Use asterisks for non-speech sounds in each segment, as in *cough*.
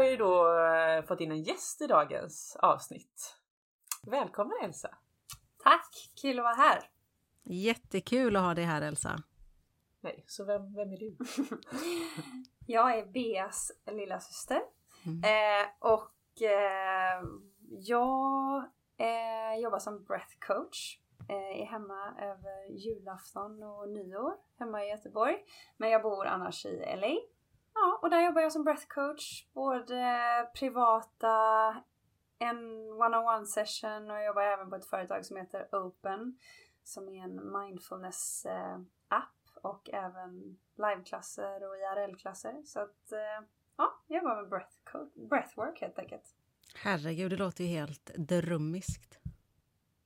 har ju då eh, fått in en gäst i dagens avsnitt. Välkommen Elsa! Tack! Kul att vara här! Jättekul att ha dig här Elsa. Nej, så vem, vem är du? *laughs* jag är Beas lilla syster. Mm. Eh, och eh, jag eh, jobbar som breath coach. Eh, är hemma över julafton och nyår hemma i Göteborg. Men jag bor annars i LA. Ja, och där jobbar jag som breath coach. Både privata, en one-on-one session och jag jobbar även på ett företag som heter Open. Som är en mindfulness eh, och även liveklasser och IRL-klasser. Så att eh, ja, jag jobbar med breath breathwork helt enkelt. Herregud, det låter ju helt drömmiskt.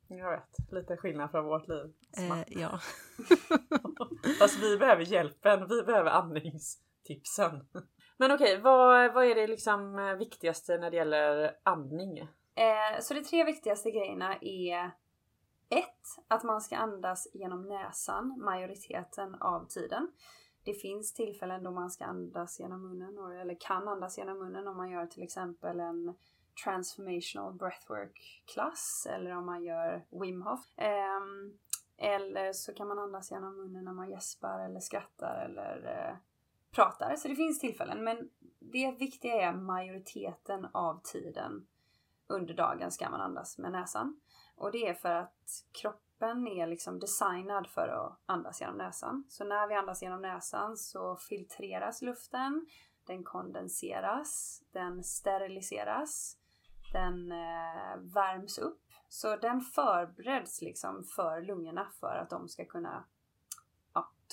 Jag vet, lite skillnad från vårt liv. Eh, ja. *laughs* Fast vi behöver hjälpen, vi behöver Tipsen! *laughs* Men okej, vad, vad är det liksom eh, viktigaste när det gäller andning? Eh, så de tre viktigaste grejerna är ett, Att man ska andas genom näsan majoriteten av tiden. Det finns tillfällen då man ska andas genom munnen, eller kan andas genom munnen om man gör till exempel en transformational breathwork-klass eller om man gör Wim Hof. Eh, eller så kan man andas genom munnen när man gäspar eller skrattar eller eh, pratar. Så det finns tillfällen men det viktiga är majoriteten av tiden under dagen ska man andas med näsan. Och det är för att kroppen är liksom designad för att andas genom näsan. Så när vi andas genom näsan så filtreras luften, den kondenseras, den steriliseras, den eh, värms upp. Så den förbereds liksom för lungorna för att de ska kunna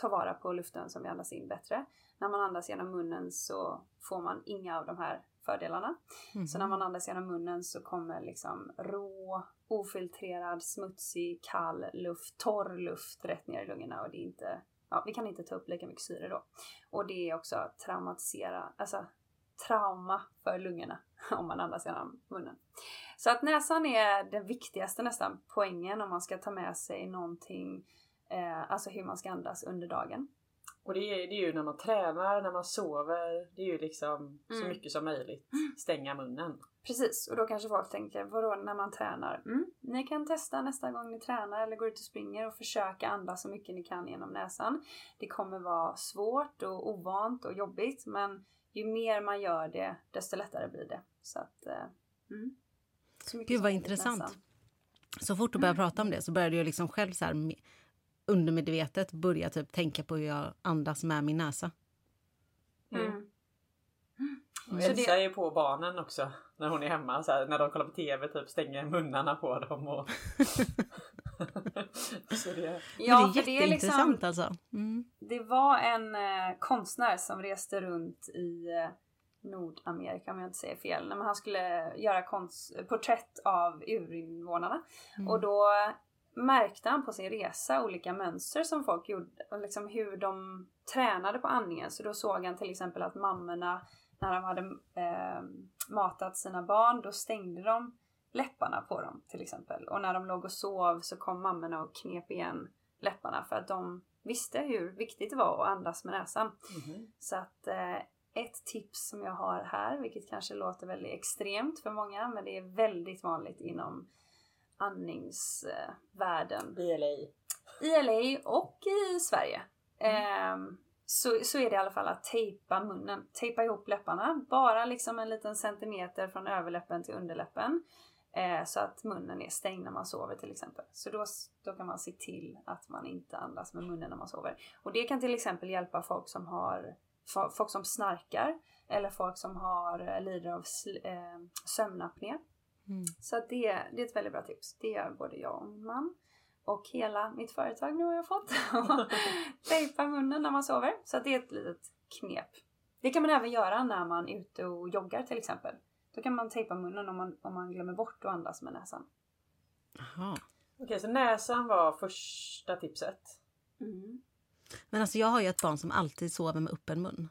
ta vara på luften som vi andas in bättre. När man andas genom munnen så får man inga av de här fördelarna. Mm. Så när man andas genom munnen så kommer liksom rå, ofiltrerad, smutsig, kall luft, torr luft rätt ner i lungorna och det är inte, ja, vi kan inte ta upp lika mycket syre då. Och det är också traumatisera, alltså trauma för lungorna *laughs* om man andas genom munnen. Så att näsan är den viktigaste nästan poängen om man ska ta med sig någonting, eh, alltså hur man ska andas under dagen. Och det är, det är ju när man tränar, när man sover, det är ju liksom mm. så mycket som möjligt stänga munnen. Precis, och då kanske folk tänker, vadå när man tränar? Mm. Ni kan testa nästa gång ni tränar eller går ut och springer och försöka andas så mycket ni kan genom näsan. Det kommer vara svårt och ovant och jobbigt men ju mer man gör det desto lättare blir det. Så att, eh, mm. så Gud vad intressant. Näsan. Så fort du börjar mm. prata om det så börjar du liksom själv så här undermedvetet börja typ tänka på hur jag andas med min näsa. Mm. Mm. Och Elsa är ju på barnen också när hon är hemma. Så här, när de kollar på TV typ stänger munnarna på dem. Och... *laughs* så det... Ja, det är jätteintressant det är liksom, alltså. Mm. Det var en eh, konstnär som reste runt i eh, Nordamerika om jag inte säger fel. Men han skulle göra konst, porträtt av urinvånarna. Mm. Och då märkte han på sin resa olika mönster som folk gjorde liksom hur de tränade på andningen. Så då såg han till exempel att mammorna när de hade eh, matat sina barn då stängde de läpparna på dem till exempel. Och när de låg och sov så kom mammorna och knep igen läpparna för att de visste hur viktigt det var att andas med näsan. Mm. Så att eh, ett tips som jag har här, vilket kanske låter väldigt extremt för många, men det är väldigt vanligt inom andningsvärlden. I LA. I LA och i Sverige. Mm. Eh, så, så är det i alla fall att tejpa munnen. Tejpa ihop läpparna. Bara liksom en liten centimeter från överläppen till underläppen. Eh, så att munnen är stängd när man sover till exempel. Så då, då kan man se till att man inte andas med munnen när man sover. Och det kan till exempel hjälpa folk som har folk som snarkar eller folk som har eh, lider av eh, sömnapné. Mm. Så det, det är ett väldigt bra tips. Det gör både jag och min man. Och hela mitt företag nu har jag fått. *laughs* Tejpa munnen när man sover. Så det är ett litet knep. Det kan man även göra när man är ute och joggar till exempel. Då kan man tejpa munnen om man, om man glömmer bort att andas med näsan. Aha. Okej, okay, så näsan var första tipset. Mm. Men alltså jag har ju ett barn som alltid sover med öppen mun.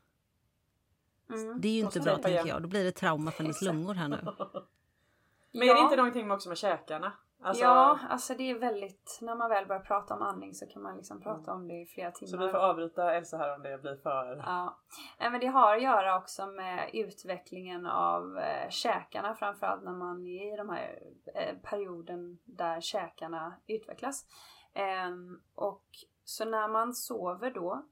Mm. Det är ju inte bra tänker jag. Då blir det trauma för hennes lungor här nu. *laughs* Men ja. är det inte någonting också med käkarna? Alltså, Ja, alltså det är väldigt, när man väl börjar prata om andning så kan man liksom prata om det i flera timmar. Så vi får avbryta Elsa här om det blir för... Ja, men det har att göra också med utvecklingen av eh, käkarna framförallt när man är i de här eh, perioden där käkarna utvecklas. Ehm, och så när man sover då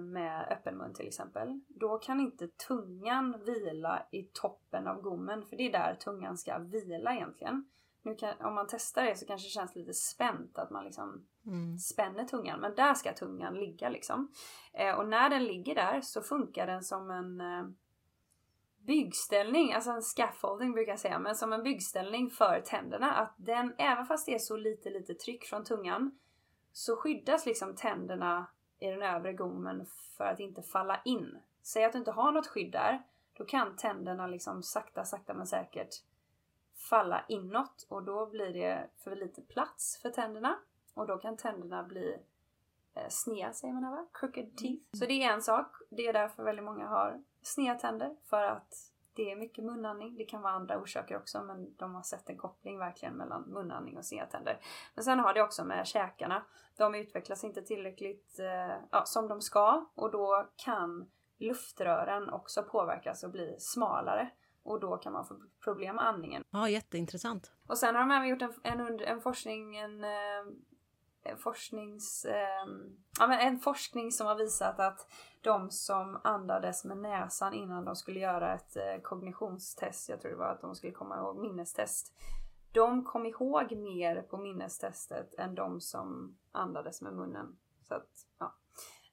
med öppen mun till exempel, då kan inte tungan vila i toppen av gommen för det är där tungan ska vila egentligen. Nu kan, om man testar det så kanske det känns lite spänt att man liksom Mm. spänner tungan. Men där ska tungan ligga liksom. Eh, och när den ligger där så funkar den som en eh, byggställning, alltså en scaffolding brukar jag säga, men som en byggställning för tänderna. Att den, även fast det är så lite, lite tryck från tungan, så skyddas liksom tänderna i den övre gommen för att inte falla in. Säg att du inte har något skydd där, då kan tänderna liksom sakta, sakta men säkert falla inåt och då blir det för lite plats för tänderna. Och då kan tänderna bli eh, sneda säger man va? Crooked teeth. Så det är en sak. Det är därför väldigt många har sneda tänder. För att det är mycket munandning. Det kan vara andra orsaker också men de har sett en koppling verkligen mellan munandning och tänder. Men sen har det också med käkarna. De utvecklas inte tillräckligt eh, ja, som de ska och då kan luftrören också påverkas och bli smalare. Och då kan man få problem med andningen. Ja, jätteintressant. Och sen har de även gjort en, en, en forskning, en, eh, en Eh, forsknings... Eh, ja, men en forskning som har visat att de som andades med näsan innan de skulle göra ett eh, kognitionstest, jag tror det var att de skulle komma ihåg minnestest. De kom ihåg mer på minnestestet än de som andades med munnen. Så att, ja.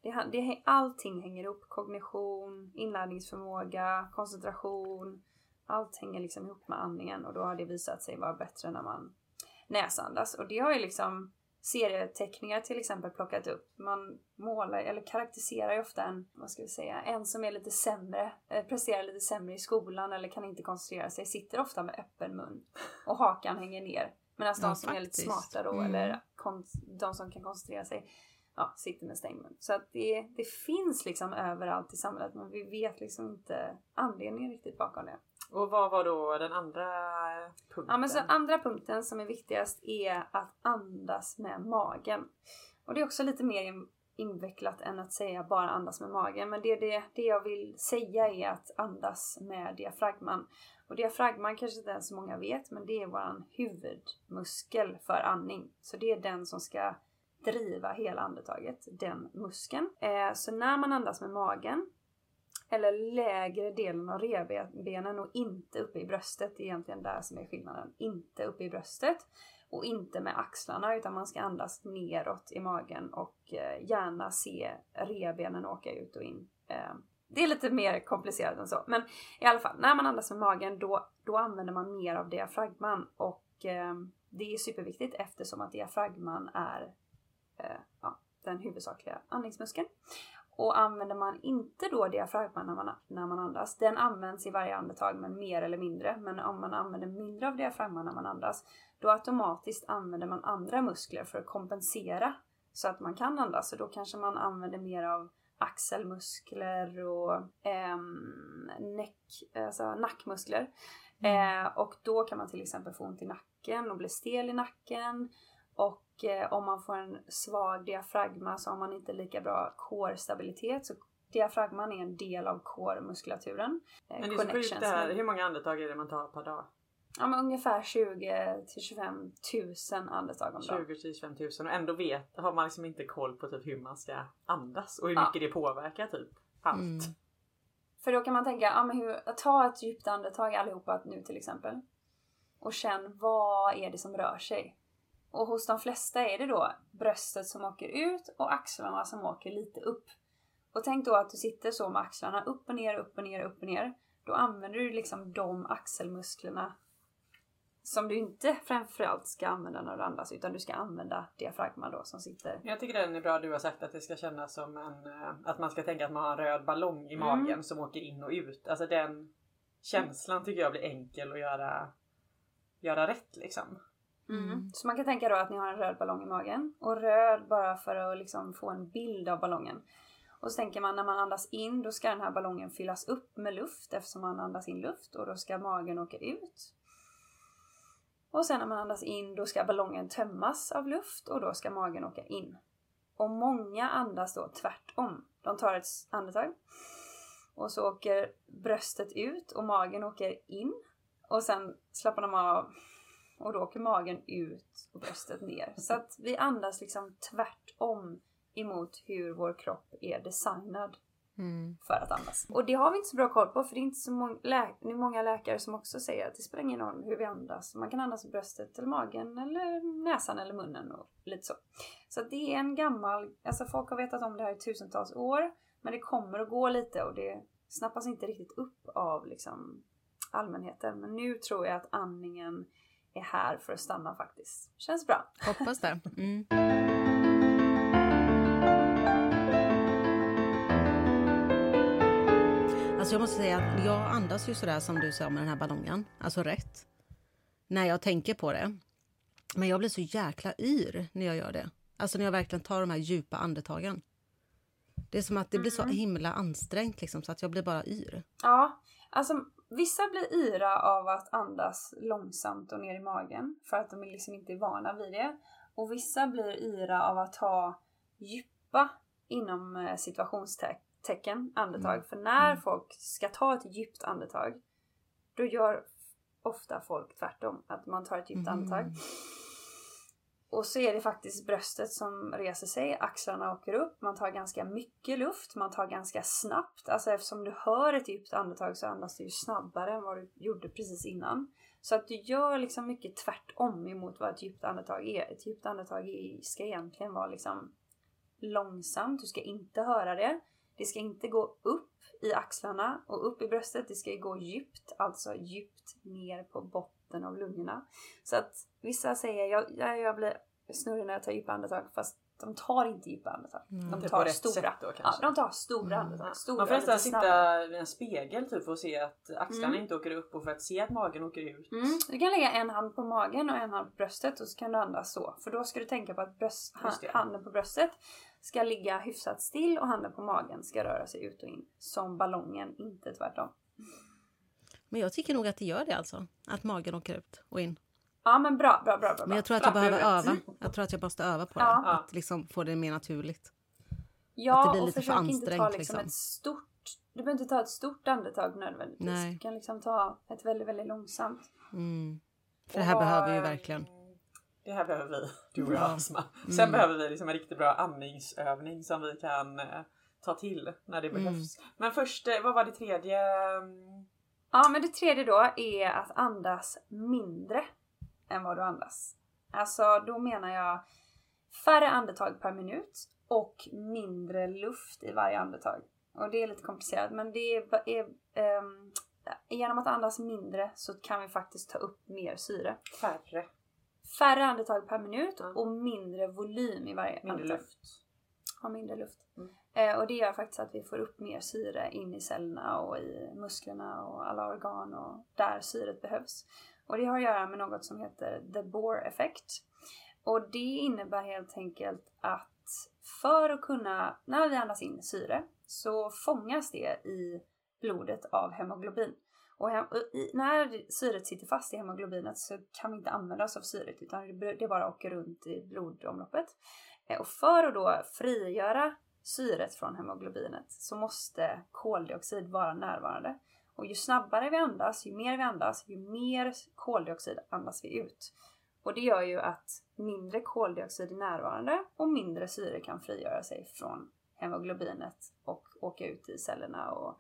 Det, det, allting hänger ihop. Kognition, inlärningsförmåga, koncentration. Allt hänger liksom ihop med andningen och då har det visat sig vara bättre när man näsandas. Och det har ju liksom serieteckningar till exempel plockat upp. Man målar eller karaktäriserar ju ofta en, vad ska vi säga, en som är lite sämre, eh, presterar lite sämre i skolan eller kan inte koncentrera sig, sitter ofta med öppen mun och hakan hänger ner. Medan de Ja, som är lite faktiskt. smarta då, Mm. eller de som kan koncentrera sig, ja, sitter med stängd mun. Så att det, det finns liksom överallt i samhället men vi vet liksom inte anledningen riktigt bakom det. Och vad var då den andra punkten? Ja men så andra punkten som är viktigast är att andas med magen. Och det är också lite mer in- invecklat än att säga bara andas med magen. Men det, det, det jag vill säga är att andas med diafragman. Och diafragman kanske inte ens så många vet men det är vår huvudmuskel för andning. Så det är den som ska driva hela andetaget, den muskeln. Eh, så när man andas med magen eller lägre delen av revbenen och inte uppe i bröstet. Det är egentligen där som är skillnaden. Inte uppe i bröstet och inte med axlarna utan man ska andas neråt i magen och eh, gärna se revbenen åka ut och in. Eh, det är lite mer komplicerat än så. Men i alla fall, när man andas med magen då, då använder man mer av diafragman och eh, det är superviktigt eftersom att diafragman är ja, den huvudsakliga andningsmuskeln. Och använder man inte då diafragman när man, när man andas, den används i varje andetag men mer eller mindre. Men om man använder mindre av diafragman när man andas, då automatiskt använder man andra muskler för att kompensera så att man kan andas. Så då kanske man använder mer av axelmuskler och ehm, näck, alltså nackmuskler. Eh, och då kan man till exempel få ont i nacken och bli stel i nacken. Och eh, om man får en svag diafragma så har man inte lika bra core-stabilitet. Så diafragman är en del av core-muskulaturen. Eh, Men det är så sjukt det här. Hur många andetag är det man tar per dag? Ja men ungefär 20 till 25 000 andetag om dagen. 20 till 25 000 och ändå vet, har man liksom inte koll på typ hur man ska andas och hur Ja. mycket det påverkar typ allt. Mm. För då kan man tänka, ja men hur, ta ett djupt andetag allihopa nu till exempel. Och känn vad är det som rör sig? Och hos de flesta är det då bröstet som åker ut och axlarna som åker lite upp. Och tänk då att du sitter så med axlarna upp och ner, upp och ner, upp och ner. Då använder du liksom de axelmusklerna som du inte framförallt ska använda när du andas utan du ska använda diafragman då som sitter Jag tycker den är bra du har sagt att det ska kännas som en... eh, Att man ska tänka att man har en röd ballong i Mm. magen som åker in och ut. Alltså den känslan tycker jag blir enkel att göra, göra rätt liksom. Mm. mm. Så man kan tänka då att ni har en röd ballong i magen. Och röd bara för att liksom få en bild av ballongen. Och så tänker man när man andas in då ska den här ballongen fyllas upp med luft eftersom man andas in luft och då ska magen åka ut. Och sen när man andas in då ska ballongen tömmas av luft och då ska magen åka in. Och många andas då tvärtom. De tar ett andetag och så åker bröstet ut och magen åker in. Och sen slappnar de av och då åker magen ut och bröstet ner. Så att vi andas liksom tvärtom emot hur vår kropp är designad Mm. för att andas. Och det har vi inte så bra koll på för det är inte så många, lä- det är många läkare som också säger att det spelar ingen roll hur vi andas. Man kan andas i bröstet eller magen eller näsan eller munnen och lite så. Så att det är en gammal, alltså folk har vetat om det här i tusentals år men det kommer att gå lite och det snappas inte riktigt upp av liksom allmänheten. Men nu tror jag att andningen är här för att stanna faktiskt. Känns bra. Hoppas det. Mm. Alltså jag måste säga att jag andas ju sådär som du sa med den här ballongen. Alltså rätt. När jag tänker på det. Men jag blir så jäkla yr när jag gör det. Alltså när jag verkligen tar de här djupa andetagen. Det är som att det blir så himla ansträngt liksom så att jag blir bara yr. Ja, alltså vissa blir yra av att andas långsamt och ner i magen för att de är liksom inte är vana vid det. Och vissa blir yra av att ta djupa inom eh, situationstecken andetag. För när folk ska ta ett djupt andetag då gör ofta folk tvärtom. Att man tar ett djupt andetag. Och så är det faktiskt bröstet som reser sig, axlarna åker upp, man tar ganska mycket luft, man tar ganska snabbt. Alltså eftersom du hör ett djupt andetag så andas du ju snabbare än vad du gjorde precis innan. Så att du gör liksom mycket tvärtom emot vad ett djupt andetag är. Ett djupt andetag ska egentligen vara liksom långsamt, du ska inte höra det. Det ska inte gå upp i axlarna och upp i bröstet, det ska gå djupt, alltså djupt ner på botten av lungorna. Så att vissa säger, jag, jag, jag blir snurrig när jag tar djupa andetag fast de tar inte djupa andetag. De Det är på tar stora. då, ja, de tar stora andetag. Stora, Man får nästan sitta vid en spegel typ för att se att axlarna Mm. inte åker upp och för att se att magen åker ut. Mm. Du kan lägga en hand på magen och en hand på bröstet och så kan du andas så. För då ska du tänka på att bröst, handen på bröstet ska ligga hyfsat still och handen på magen ska röra sig ut och in. Som ballongen, inte tvärtom. Men jag tycker nog att det gör det alltså. Att magen åker ut och in. Ja men bra, bra, bra, bra. Men jag tror att jag behöver öva. Jag tror att jag måste öva på det. Ja. Att liksom få det mer naturligt. Ja, att det blir och lite för försök inte ta liksom liksom. ett stort... Du behöver inte ta ett stort andetag nödvändigtvis. Nej. Du kan liksom ta ett väldigt, väldigt långsamt. Mm. För Och det här vad, behöver vi ju verkligen. Det här behöver vi, du och jag Ja. Asma. Sen Mm. behöver vi liksom en riktigt bra andningsövning som vi kan eh, ta till när det Mm. behövs. Men först, eh, vad var det tredje? Ja, men det tredje då är att andas mindre än vad du andas. Alltså, då menar jag färre andetag per minut och mindre luft i varje andetag. Och det är lite komplicerat, men det är, är ehm, genom att andas mindre så kan vi faktiskt ta upp mer syre. Färre, Färre andetag per minut Ja. och mindre volym i varje mindre andetag. luft. Ha mindre luft. Mm. Eh, och det gör faktiskt att vi får upp mer syre in i cellerna och i musklerna och alla organ och där syret behövs. Och det har att göra med något som heter the Bohr effect. Och det innebär helt enkelt att för att kunna, när vi andas in syre så fångas det i blodet av hemoglobin. Och när syret sitter fast i hemoglobinet så kan vi inte använda oss av syret utan det, bara åker runt i blodomloppet. Eh, och för att då frigöra syret från hemoglobinet så måste koldioxid vara närvarande. Och ju snabbare vi andas, ju mer vi andas, ju mer koldioxid andas vi ut. Och det gör ju att mindre koldioxid är närvarande och mindre syre kan frigöra sig från hemoglobinet och åka ut i cellerna och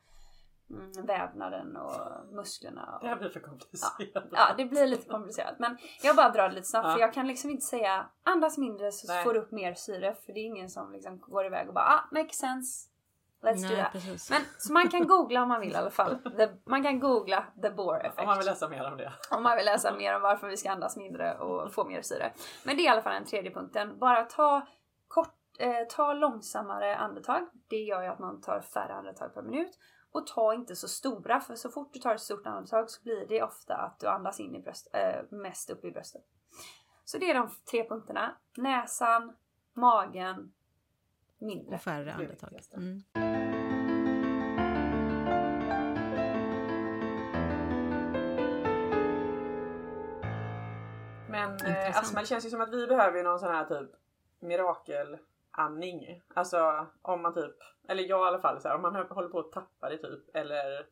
mm, vävnaden och musklerna. Och... Det här blir för komplicerat. Ja, det blir lite komplicerat. Men jag bara drar det lite snabbt Ja. för jag kan liksom inte säga andas mindre så Nej. får du upp mer syre. För det är ingen som liksom går iväg och bara ah, makes sense. Let's do Nej, that. precis. Men, så man kan googla om man vill i alla fall. *laughs* The, man kan googla the Bohr effect. Om man vill läsa mer om det. Om man vill läsa mer om varför vi ska andas mindre och få mer syre. Men det är i alla fall den tredje punkten. Bara ta, kort, eh, ta långsammare andetag. Det gör ju att man tar färre andetag per minut. Och ta inte så stora, för så fort du tar ett stort andetag så blir det ofta att du andas in i bröst, eh, mest upp i bröstet. Så det är de tre punkterna. Näsan, magen, mindre. Och färre Det är andetag. Mm. Intressant. astma, det känns ju som att vi behöver någon sån här typ mirakelandning. Alltså om man typ, eller jag i alla fall, så här, om man håller på att tappa det typ eller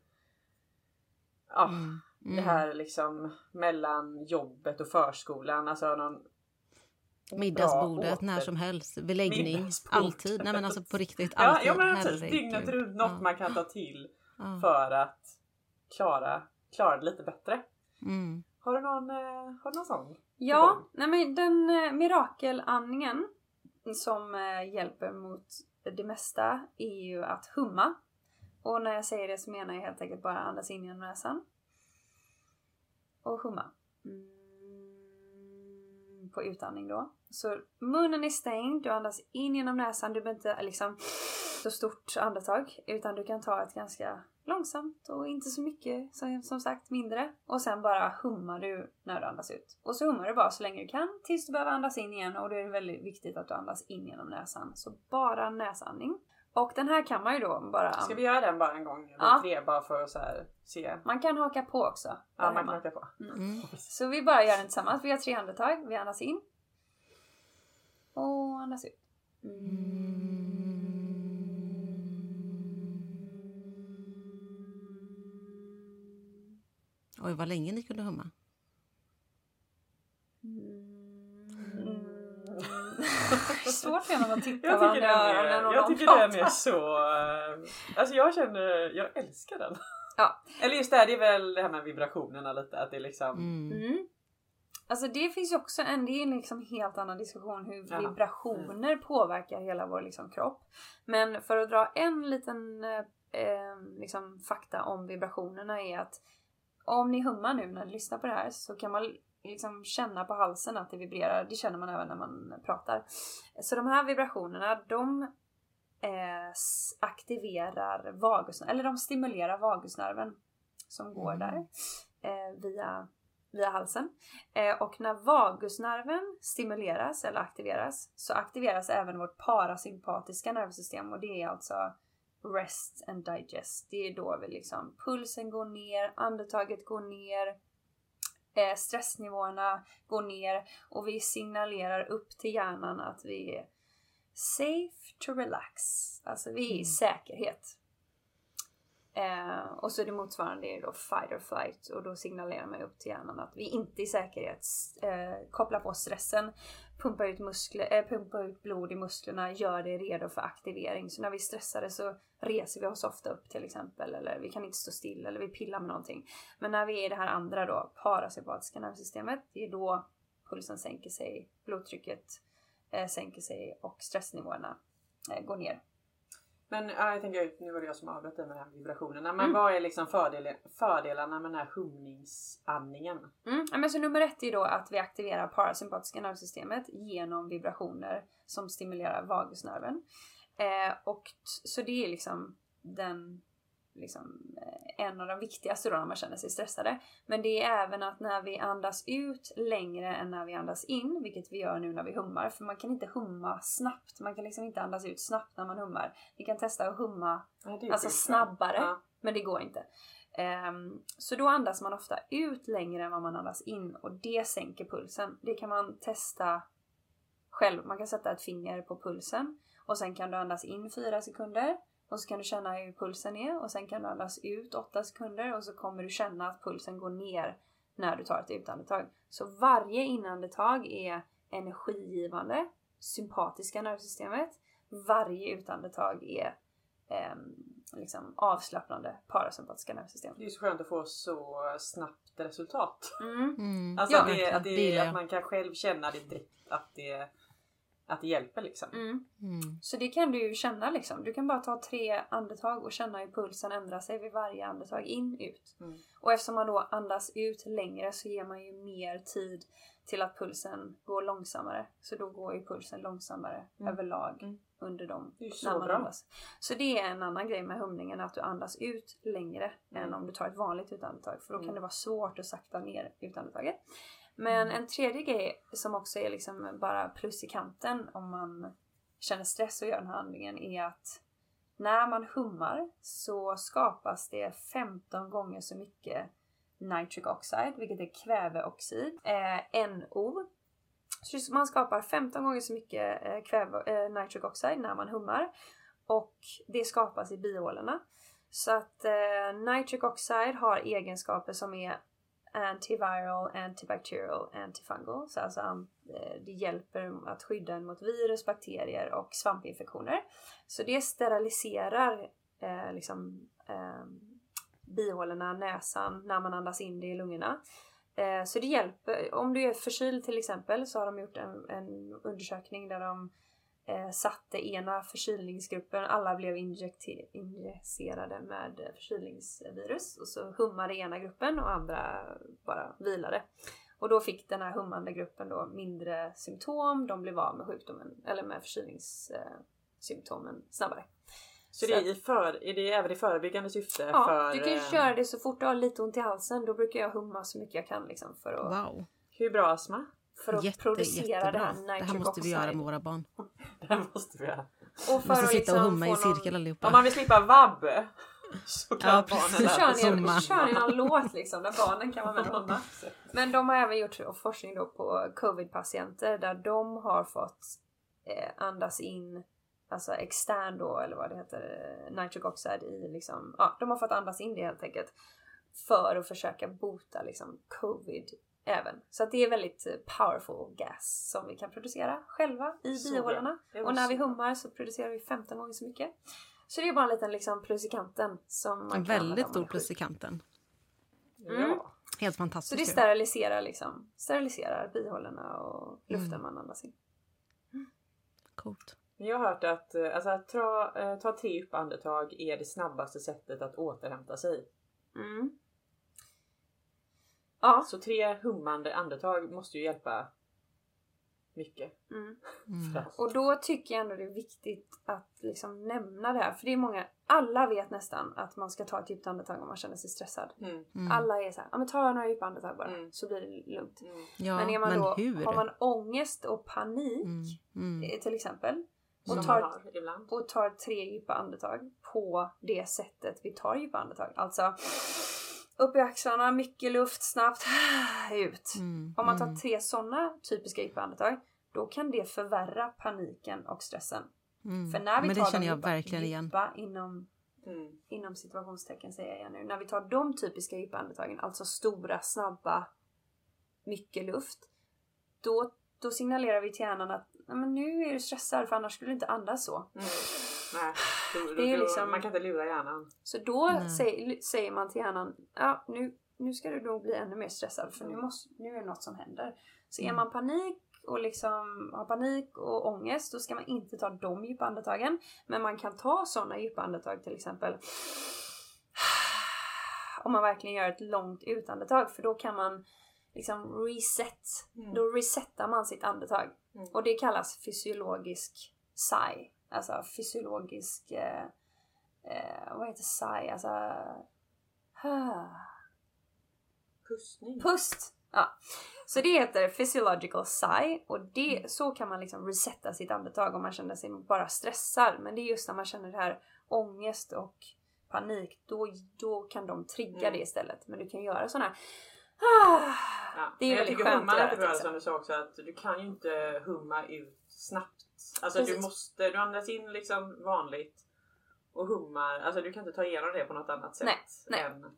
ja, Mm. det här liksom mellan jobbet och förskolan. Alltså någon Middagsbordet när som helst, vid läggning, Middagsbordet. alltid. Nej men alltså på riktigt, Ja, alltid. ja men typ Herregud. dygnet runt något Ja, man kan ta till *gasps* ja. för att klara, klara det lite bättre. Mm. Har du någon, eh, har du någon sån? Ja, nej men den eh, mirakelandningen som eh, hjälper mot det mesta är ju att humma. Och när jag säger det så menar jag helt enkelt bara andas in genom näsan. Och humma. Mm, på utandning då. Så munnen är stängd, du andas in genom näsan, du behöver inte liksom så stort andetag utan du kan ta ett ganska långsamt och inte så mycket, som, som sagt mindre. Och sen bara hummar du när du andas ut. Och så hummar du bara så länge du kan tills du behöver andas in igen och då är det väldigt viktigt att du andas in genom näsan. Så bara näsandning. Och den här kan man ju då bara... Ska vi göra den bara en gång? Ja. Vi tre bara för att så här, se. Man kan haka på också. Ja, man kan åka på. Mm. Så vi bara gör den tillsammans. Vi har tre andetag. Vi andas in. Och andas ut. Oj, vad länge ni kunde humma. Mm. *laughs* Svårt för när man tittar Jag tycker, varandra den är, jag tycker den pratar. är så... eh, Alltså jag känner, jag älskar den. Ja. Eller just det, här, det är väl det här med vibrationerna lite. Att det är liksom... Mm. Mm. Alltså det finns ju också en, det är en liksom helt annan diskussion hur Ja. vibrationer påverkar hela vår liksom kropp. Men för att dra en liten eh, eh, liksom fakta om vibrationerna är att om ni hummar nu när ni lyssnar på det här så kan man liksom känna på halsen att det vibrerar. Det känner man även när man pratar. Så de här vibrationerna de eh, aktiverar vagusnerven, eller de stimulerar vagusnerven som går Mm. där eh, via, via halsen. Eh, och när vagusnerven stimuleras eller aktiveras så aktiveras även vårt parasympatiska nervsystem och det är alltså rest and digest. Det är då vi liksom pulsen går ner, andetaget går ner, eh, stressnivåerna går ner och vi signalerar upp till hjärnan att vi är safe to relax. Alltså vi är i Mm. säkerhet. Eh, och så det motsvarande är då fight or flight och då signalerar man upp till hjärnan att vi inte är i säkerhet. Eh, koppla på stressen, pumpa ut, muskler, eh, äh, pumpa ut blod i musklerna, gör det redo för aktivering. Så när vi är stressade så reser vi oss ofta upp till exempel eller vi kan inte stå still eller vi pillar med någonting. Men när vi är i det här andra då, parasympatiska nervsystemet, det är då pulsen sänker sig, blodtrycket eh, sänker sig och stressnivåerna eh, går ner. Men ja, jag tänker, nu var det jag som avbröt dig med de här vibrationerna. Men Mm. vad är liksom fördel, fördelarna med den här humningsandningen? Mm. ja, Men så nummer ett är då att vi aktiverar parasympatiska nervsystemet genom vibrationer som stimulerar vagusnerven. Eh, och så det är liksom den liksom, eh, en av de viktigaste då när man känner sig stressade. Men det är även att när vi andas ut längre än när vi andas in, vilket vi gör nu när vi hummar, för man kan inte humma snabbt. Man kan liksom inte andas ut snabbt när man hummar. Ni kan testa att humma Ja, Alltså snabbare. Ja. men det går inte. Ehm, så då andas man ofta ut längre än vad man andas in och det sänker pulsen. Det kan man testa själv. Man kan sätta ett finger på pulsen och sen kan du andas in 4 sekunder och så kan du känna hur pulsen är och sen kan du andas ut 8 sekunder och så kommer du känna att pulsen går ner när du tar ett utandetag. Så varje inandetag är energigivande, sympatiska nervsystemet. Varje utandetag är ehm, liksom avslappnande parasympatiska nervsystem. Det är så skönt att få så snabbt resultat. Mm. Mm. Alltså Ja, att, det, att, det, att man kan själv känna det direkt att det, att det hjälper liksom. Mm. Mm. Så det kan du ju känna liksom. Du kan bara ta tre andetag och känna hur pulsen ändrar sig vid varje andetag in, ut. Mm. Och eftersom man då andas ut längre så ger man ju mer tid till att pulsen går långsammare. Så då går ju pulsen långsammare Mm. överlag Mm. under. Det ju när så man bra. andas. Så det är en annan grej med humningen, att du andas ut längre Mm. än om du tar ett vanligt utandetag. För då kan Mm. det vara svårt att sakta ner utandetaget. Men Mm. en tredje grej som också är liksom bara plus i kanten om man känner stress och gör den här handlingen är att när man hummar så skapas det 15 gånger så mycket nitric oxide, vilket är kväveoxid, eh, NO, Så man skapar 15 gånger så mycket eh, kväve, eh, nitric oxide när man hummar. Och det skapas i bihålorna. Så att eh, nitric oxide har egenskaper som är antiviral, antibacterial, antifungal. Så alltså um, eh, det hjälper att skydda en mot virus, bakterier och svampinfektioner. Så det steriliserar eh, liksom, eh, bihålorna, näsan, när man andas in det i lungorna. Eh, så det hjälper. Om du är förkyld till exempel så har de gjort en, en undersökning där de eh, satte ena förkylningsgruppen, alla blev injicerade med förkylningsvirus och så hummade ena gruppen och andra bara vilade. Och då fick den här hummande gruppen då mindre symptom, de blev av med sjukdomen eller med förkylningssymptomen snabbare. Så, det är, i för, är det även i förebyggande syfte? Ja, för, du kan eh, köra det så fort du har lite ont i halsen. Då brukar jag humma så mycket jag kan liksom för att, Wow. Hur bra astma? För att Jätte, producera jättebra. det här Det nitric här måste vi göra med våra barn. *laughs* Det här måste vi göra. Och för måste att sitta och liksom humma i få någon- cirkel allihopa. Om man vill slippa vabb så kan Ja, barnen lära sig kör ni någon låt liksom där barnen kan vara med och humma. Men de har även gjort forskning då på covid-patienter där de har fått eh, andas in alltså extern då eller vad det heter, eh, nitric oxide i liksom, ja de har fått andas in det helt enkelt. För att försöka bota liksom covid även. Så att det är väldigt eh, powerful gas som vi kan producera själva i Så bihålorna. Det Och när vi så hummar så producerar vi 15 gånger så mycket. Så det är bara en liten liksom plus i kanten som man En kan väldigt stor plus i kanten. Mm. Ja. Helt Så fantastiskt. det ju. steriliserar liksom, steriliserar bihålorna och luften Mm. man andas in. Coolt. Jag har hört att, eh, alltså, att ta, eh, ta tre djupa andetag är det snabbaste sättet att återhämta sig. Mm. Ja. Så tre hummande andetag måste ju hjälpa mycket. Mm. Mm. Och då tycker jag ändå det är viktigt att liksom nämna det här. För det är många, alla vet nästan att man ska ta ett djupt andetag om man känner sig stressad. Mm. Mm. Alla är så här, ja men ta några djupa andetag bara Mm. så blir det lugnt. Mm. Ja, men är man men då, hur? har man ångest och panik Mm. Mm. eh, till exempel och tar, och tar tre djupa andetag på det sättet vi tar djupa andetag. Alltså upp i axlarna, mycket luft, snabbt *sighs* ut. Mm. Om man tar Mm. tre sådana typiska djupa andetag då kan det förvärra paniken och stressen. Mm. För när vi Men tar det känner de jag djupa, verkligen igen. djupa inom, Mm. inom situationstecken säger jag igen nu. När vi tar de typiska djupa andetagen, alltså stora, snabba, mycket luft. Då, då signalerar vi till hjärnan att "Nej, men nu är du stressad för annars skulle du inte andas så. Mm. Nej, då, då, Det är liksom- man kan inte lura hjärnan. Så då säger, säger man till hjärnan, ja nu, nu ska du nog bli ännu mer stressad för nu, måste, nu är det något som händer. Så är Mm. man panik och liksom har panik och ångest då ska man inte ta de djupa andetagen. Men man kan ta sådana djupa andetag till exempel om man verkligen gör ett långt utandetag för då kan man liksom reset. Mm. Då resetar man sitt andetag. Mm. Och det kallas fysiologisk SAI. Alltså fysiologisk... Eh, eh, vad heter SAI? Alltså... *sighs* Pustning. Pust! Ja. Så det heter physiological SAI och det, så kan man liksom resetta sitt andetag om man känner sig bara stressad. Men det är just när man känner det här ångest och panik, då, då kan de trigga Mm. det istället. Men du kan göra sådana här... Ah, Ja. Det är jag väldigt tycker skönt humma att är göra lite bra som du sa också att du kan ju inte humma ut snabbt. Alltså du Precis. måste, du andas in liksom vanligt och hummar, alltså du kan inte ta igenom det på något annat sätt. Nej, nej. Än,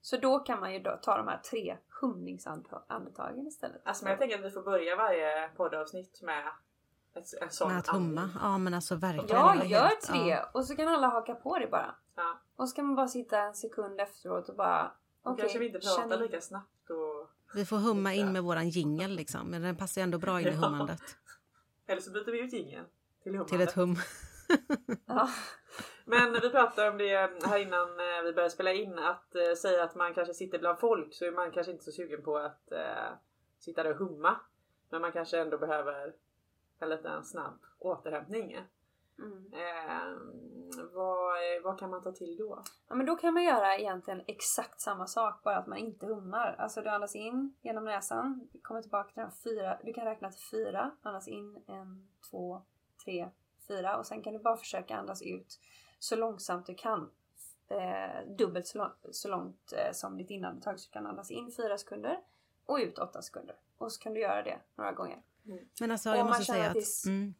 Så då kan man ju då ta de här tre humningsandetagen istället. alltså men jag tänker att vi får börja varje poddavsnitt med ett, en sån Med att humma. andning. Ja men alltså verkligen. Ja, gör helt- tre ja. och så kan alla haka på det bara. Ja. Och så kan man bara sitta en sekund efteråt och bara okej, kanske vi inte pratar in. lika snabbt och... Vi får humma in med våran jingel liksom. Men den passar ju ändå bra in i *laughs* hummandet. Eller så byter vi ut jingeln till hummande. Till ett hum. *laughs* Ja. Men vi pratade om det här innan eh, vi började spela in att eh, säga att man kanske sitter bland folk så är man kanske inte så sugen på att eh, sitta där och humma. Men man kanske ändå behöver en liten snabb återhämtning. Mm. Eh, vad, vad kan man ta till då? ja men då kan man göra egentligen exakt samma sak bara att man inte hummar. Alltså du andas in genom näsan, kommer tillbaka till den fyra, du kan räkna till fyra, andas in en, två, tre, fyra och sen kan du bara försöka andas ut så långsamt du kan. Eh, dubbelt så, lång, så långt eh, som ditt inandetag så du kan andas in fyra sekunder och ut åtta sekunder. Och så kan du göra det några gånger. Men alltså, Om jag man måste säga att att... det är s- Mm,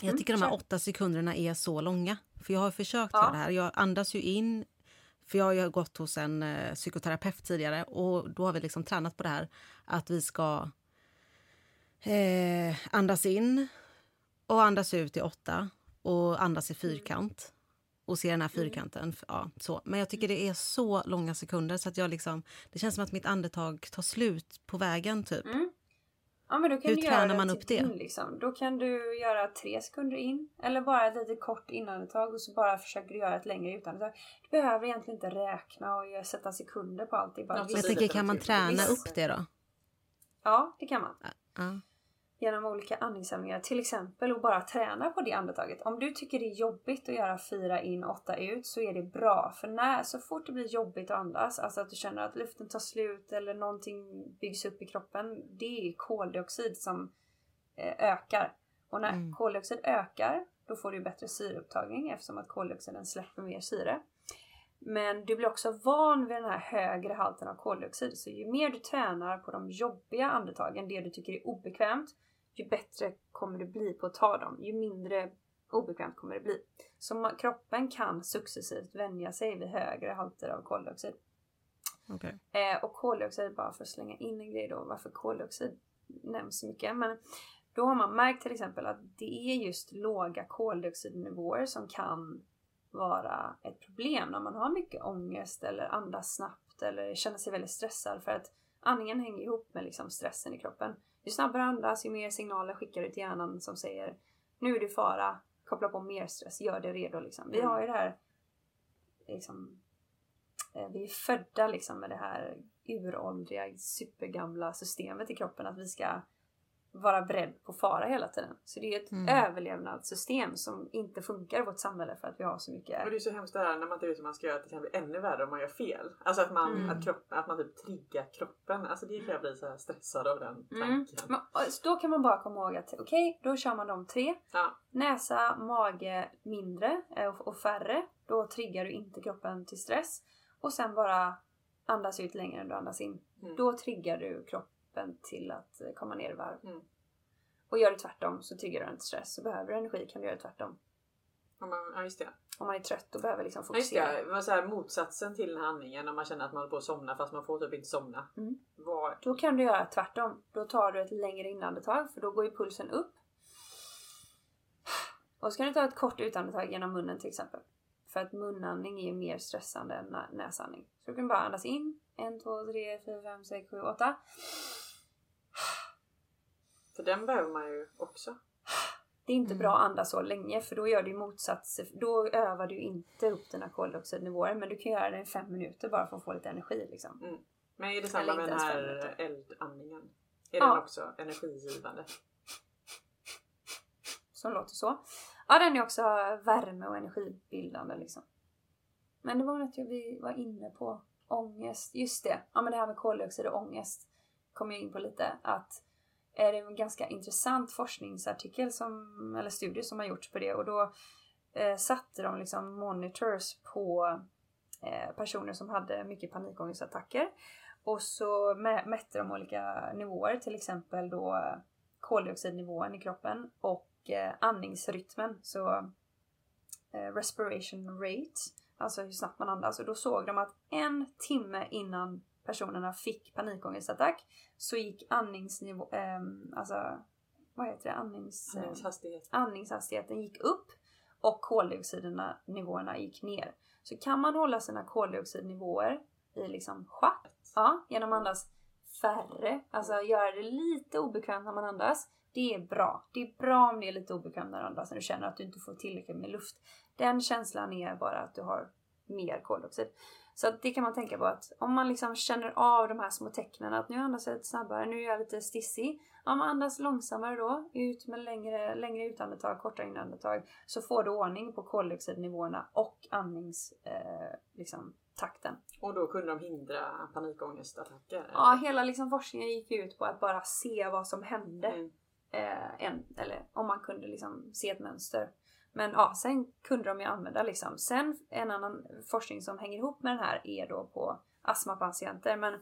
jag Mm, tycker de här åtta sekunderna är så långa. För jag har försökt Ja. göra det här. Jag andas ju in. För jag har gått hos en eh, psykoterapeut tidigare och då har vi liksom tränat på det här att vi ska eh, andas in och andas ut i åtta och andas i fyrkant och se den här fyrkanten. Ja, så. Men jag tycker det är så långa sekunder så att jag liksom, det känns som att mitt andetag tar slut på vägen typ. Mm. Ja men då kan Hur du tränar man typ upp det? In, liksom. Då kan du göra tre sekunder in. Eller bara ett litet kort inandetag och så bara försöker du göra ett längre utandetag. Du behöver egentligen inte räkna och sätta sekunder på allt. Det bara Ja, Jag tänker, kan man träna upp det då? Ja, det kan man. Ja. Genom olika andningsövningar till exempel och bara träna på det andetaget. Om du tycker det är jobbigt att göra fyra in, åtta ut så är det bra. För när, så fort det blir jobbigt att andas, alltså att du känner att luften tar slut eller någonting byggs upp i kroppen. Det är koldioxid som eh, ökar. Och när Mm. koldioxid ökar då får du bättre syreupptagning eftersom att koldioxiden släpper mer syre. Men du blir också van vid den här högre halten av koldioxid. Så ju mer du tränar på de jobbiga andetagen, det du tycker är obekvämt, ju bättre kommer du bli på att ta dem. Ju mindre obekvämt kommer det bli. Så kroppen kan successivt vänja sig vid högre halter av koldioxid. okej. Eh, och koldioxid, bara för att slänga in en grej då, varför koldioxid nämns så mycket. Men då har man märkt till exempel att det är just låga koldioxidnivåer som kan vara ett problem när man har mycket ångest eller andas snabbt eller känner sig väldigt stressad för att andningen hänger ihop med liksom stressen i kroppen. Ju snabbare du andas, ju mer signaler skickar du till hjärnan som säger nu är det fara, koppla på mer stress, gör det redo liksom. Vi Mm. har ju det här liksom eh, vi är födda liksom med det här uråldriga, supergamla systemet i kroppen att vi ska vara beredd på fara hela tiden. Så det är ett Mm. överlevnadssystem som inte funkar i vårt samhälle för att vi har så mycket Och det är så hemskt det här när man inte vet hur man ska göra att det kan bli ännu värre om man gör fel. Alltså att man, Mm. att kroppen, att man typ triggar kroppen. Alltså det kan jag bli så här stressad av den Mm. tanken. Men, så då kan man bara komma ihåg att okej, då kör man de tre. Ja. Näsa, mage mindre eh, och, och färre. Då triggar du inte kroppen till stress. Och sen bara andas ut längre än du andas in. Mm. Då triggar du kroppen till att eh, komma ner i varv. Mm. Och gör du tvärtom så triggar du inte stress. Så behöver du energi kan du göra tvärtom. Om man, ja just det. Om man är trött och behöver liksom Ja, just fokusera. det. Var så här motsatsen till den här andningen om man känner att man håller på att somna fast man får typ inte somna. Mm. Vad- Då kan du göra tvärtom. Då tar du ett längre inandetag för då går ju pulsen upp. Och så kan du ta ett kort utandetag genom munnen till exempel. För att munandning är mer stressande än nä- näsandning. Så du kan bara andas in. 1, 2, 3, 4, 5, 6, 7, 8. För den behöver man ju också. Det är inte Mm. bra att andas så länge för då gör du motsats. Då övar du inte upp dina koldioxidnivåer. Men du kan göra det i fem minuter bara för att få lite energi liksom. Men är det samma med den fem här eldandningen? Är Ja. den också energigivande? som låter så. Ja, den är också värme och energibildande liksom. Men det var något jag vi var inne på. Ångest, just det. Ja men det här med koldioxid och ångest kom jag in på lite. Att är det en ganska intressant forskningsartikel som, eller studie som har gjorts på det och då eh, satte de liksom monitors på eh, personer som hade mycket panikångestattacker. Och så mätte de olika nivåer, till exempel då koldioxidnivån i kroppen och eh, andningsrytmen. Så eh, respiration rate, alltså hur snabbt man andas. Och då såg de att en timme innan personerna fick panikångestattack så gick andningsnivå, eh, alltså vad heter det? Andnings, eh, Andningshastighet. andningshastigheten gick upp och koldioxidnivåerna gick ner. Så kan man hålla sina koldioxidnivåer i liksom schack, ja, genom att andas färre, alltså göra det lite obekvämt när man andas. Det är bra. Det är bra om det är lite obekvämt när du andas, när du känner att du inte får tillräckligt med luft. Den känslan är bara att du har mer koldioxid. Så det kan man tänka på att om man liksom känner av de här små tecknen att nu andas jag lite snabbare, nu är jag lite stissig. Ja, man andas långsammare då, ut med längre, längre utandetag, kortare inandetag. Så får du ordning på koldioxidnivåerna och andningstakten. Eh, liksom, takten. Och då kunde de hindra panikångestattacker? ja, hela liksom forskningen gick ut på att bara se vad som hände. Mm. Eh, en, eller om man kunde liksom se ett mönster. Men ja, sen kunde de ju använda liksom. Sen en annan forskning som hänger ihop med den här är då på astmapatienter. Men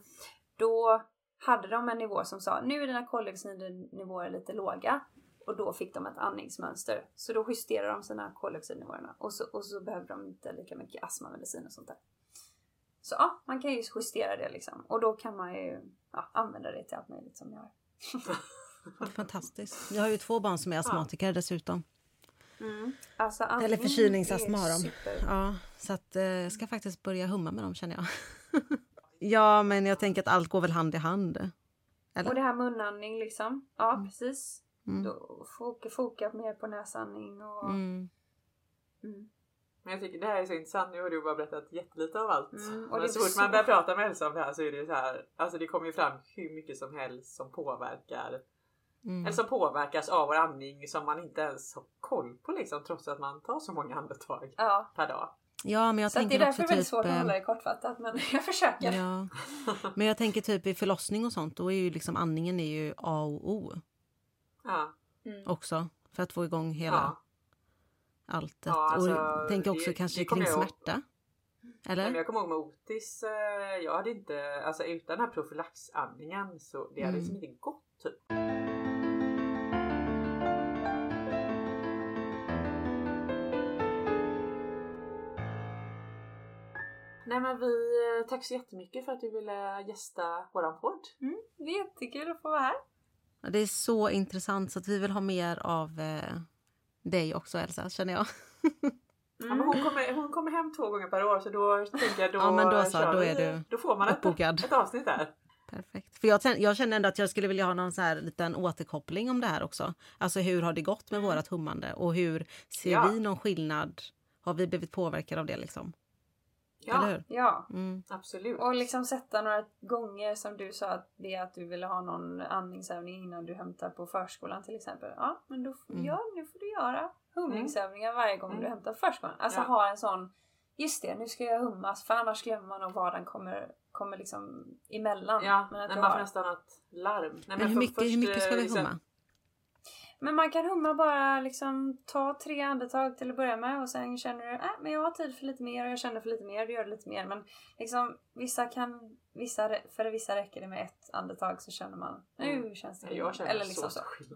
då hade de en nivå som sa nu är dina koldioxidnivåer lite låga och då fick de ett andningsmönster. Så då justerade de sina koldioxidnivåerna och så, och så behövde de inte lika mycket astmamedicin och sånt där. Så ja, man kan ju justera det liksom. Och då kan man ju ja, använda det till allt möjligt som jag har. *laughs* Fantastiskt. Jag har ju två barn som är astmatiker ja. dessutom. Mm. Alltså, Eller förkylningsastma har de. Ja, så att, eh, jag ska faktiskt börja humma med dem känner jag. *laughs* ja, men jag tänker att allt går väl hand i hand. Eller? Och det här munandning liksom. Ja, mm. precis. Mm. Då foka, foka mer på näsandning och... Mm. Men jag tycker det här är så intressant. Nu har du bara berättat jättelite av allt. Mm, och Men så fort så... man börjar prata med Elsa om det här så är det så här. Alltså det kommer ju fram hur mycket som helst som påverkar. Mm. Eller som påverkas av vår andning som man inte ens har koll på liksom trots att man tar så många andetag ja. per dag. Ja, men jag så tänker det är därför också väldigt typ, svårt att eh, hålla det kortfattat men *laughs* jag försöker. Ja. Men jag tänker typ i förlossning och sånt då är ju liksom andningen är ju A och O. Ja. Mm. Också för att få igång hela ja. Alltet. Ja, alltså, och tänker också det, kanske det kring smärta. Eller? Jag kommer ihåg med Otis, eh, jag hade inte, alltså utan den här profylaxandningen så det hade liksom mm. inte gått typ. Nej men vi, eh, tack så jättemycket för att du ville gästa våran podd. Mm, det är jättekul att få vara här. Det är så intressant så att vi vill ha mer av eh, dig också Elsa, känner jag. Mm. Ja, hon, kommer, hon kommer hem två gånger per år så då tänker jag då, ja, men då, så, då, är du då får man ett, ett avsnitt där. Perfekt. För jag, jag känner ändå att jag skulle vilja ha någon så här liten återkoppling om det här också. Alltså hur har det gått med mm. vårat hummande och hur ser ja. vi någon skillnad? Har vi blivit påverkade av det liksom? Ja, ja. Mm. absolut. Och liksom sätta några gånger som du sa att det är att du ville ha någon andningsövning innan du hämtar på förskolan till exempel. Ja, men då, mm. ja, nu får du göra humningsövningar mm. varje gång mm. du hämtar förskolan. Alltså ja. ha en sån, just det, nu ska jag hummas för annars glömmer man nog vad den kommer, kommer liksom emellan. Ja, men att man får nästan ett larm. Nej, men, men hur, mycket, hur mycket ska vi liksom- humma? Men man kan humma bara liksom ta tre andetag till att börja med och sen känner du äh, men jag har tid för lite mer och jag känner för lite mer, du gör lite mer. Men liksom vissa kan, vissa, för vissa räcker det med ett andetag så känner man nu mm. känns det Jag känner Eller liksom så. så.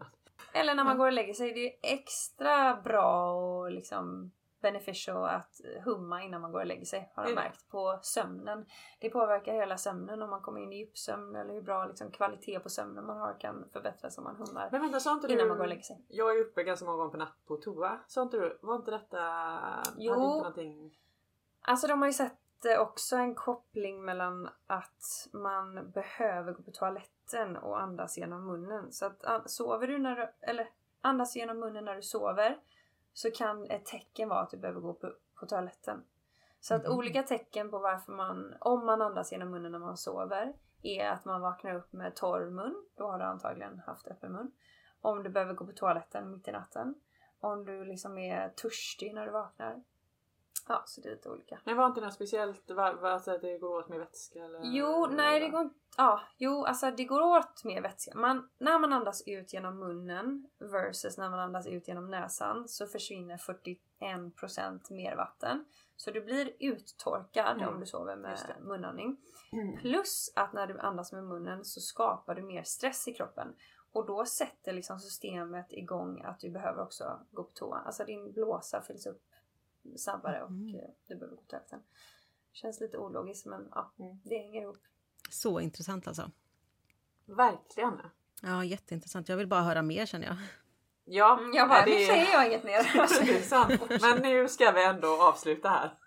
Eller när man går och lägger sig, det är extra bra och liksom beneficial att humma innan man går och lägger sig. Har jag märkt på sömnen. Det påverkar hela sömnen om man kommer in i djupsömn eller hur bra liksom, kvalitet på sömnen man har kan förbättras om man hummar Men vänta, sa inte innan du, man går och lägger sig. Jag är uppe ganska många gånger på natt på toa. Sa inte du, var inte detta... Jo. Inte någonting... Alltså de har ju sett också en koppling mellan att man behöver gå på toaletten och andas genom munnen. Så att sover du när du, eller andas genom munnen när du sover så kan ett tecken vara att du behöver gå på, på toaletten. Så att mm. olika tecken på varför man, om man andas genom munnen när man sover, är att man vaknar upp med torr mun. Då har du antagligen haft öppen mun. Om du behöver gå på toaletten mitt i natten. Om du liksom är törstig när du vaknar. Ja, så det är lite olika. Men var inte något speciellt, alltså att det går åt mer vätska? Eller? Jo, nej det går inte, ja, jo alltså det går åt mer vätska. Man, när man andas ut genom munnen versus när man andas ut genom näsan så försvinner 41% mer vatten. Så du blir uttorkad mm. om du sover med munandning. Mm. Plus att när du andas med munnen så skapar du mer stress i kroppen. Och då sätter liksom systemet igång att du behöver också gå på toa. Alltså din blåsa fylls upp snabbare och mm. Eh, du behöver gå till toaletten. Känns lite ologiskt men ja, mm. det hänger ihop. Så intressant alltså. Verkligen. Ja, jätteintressant. Jag vill bara höra mer känner jag. Ja, mm, jag bara, det... nu säger jag inget mer. *laughs* Men nu ska vi ändå avsluta här.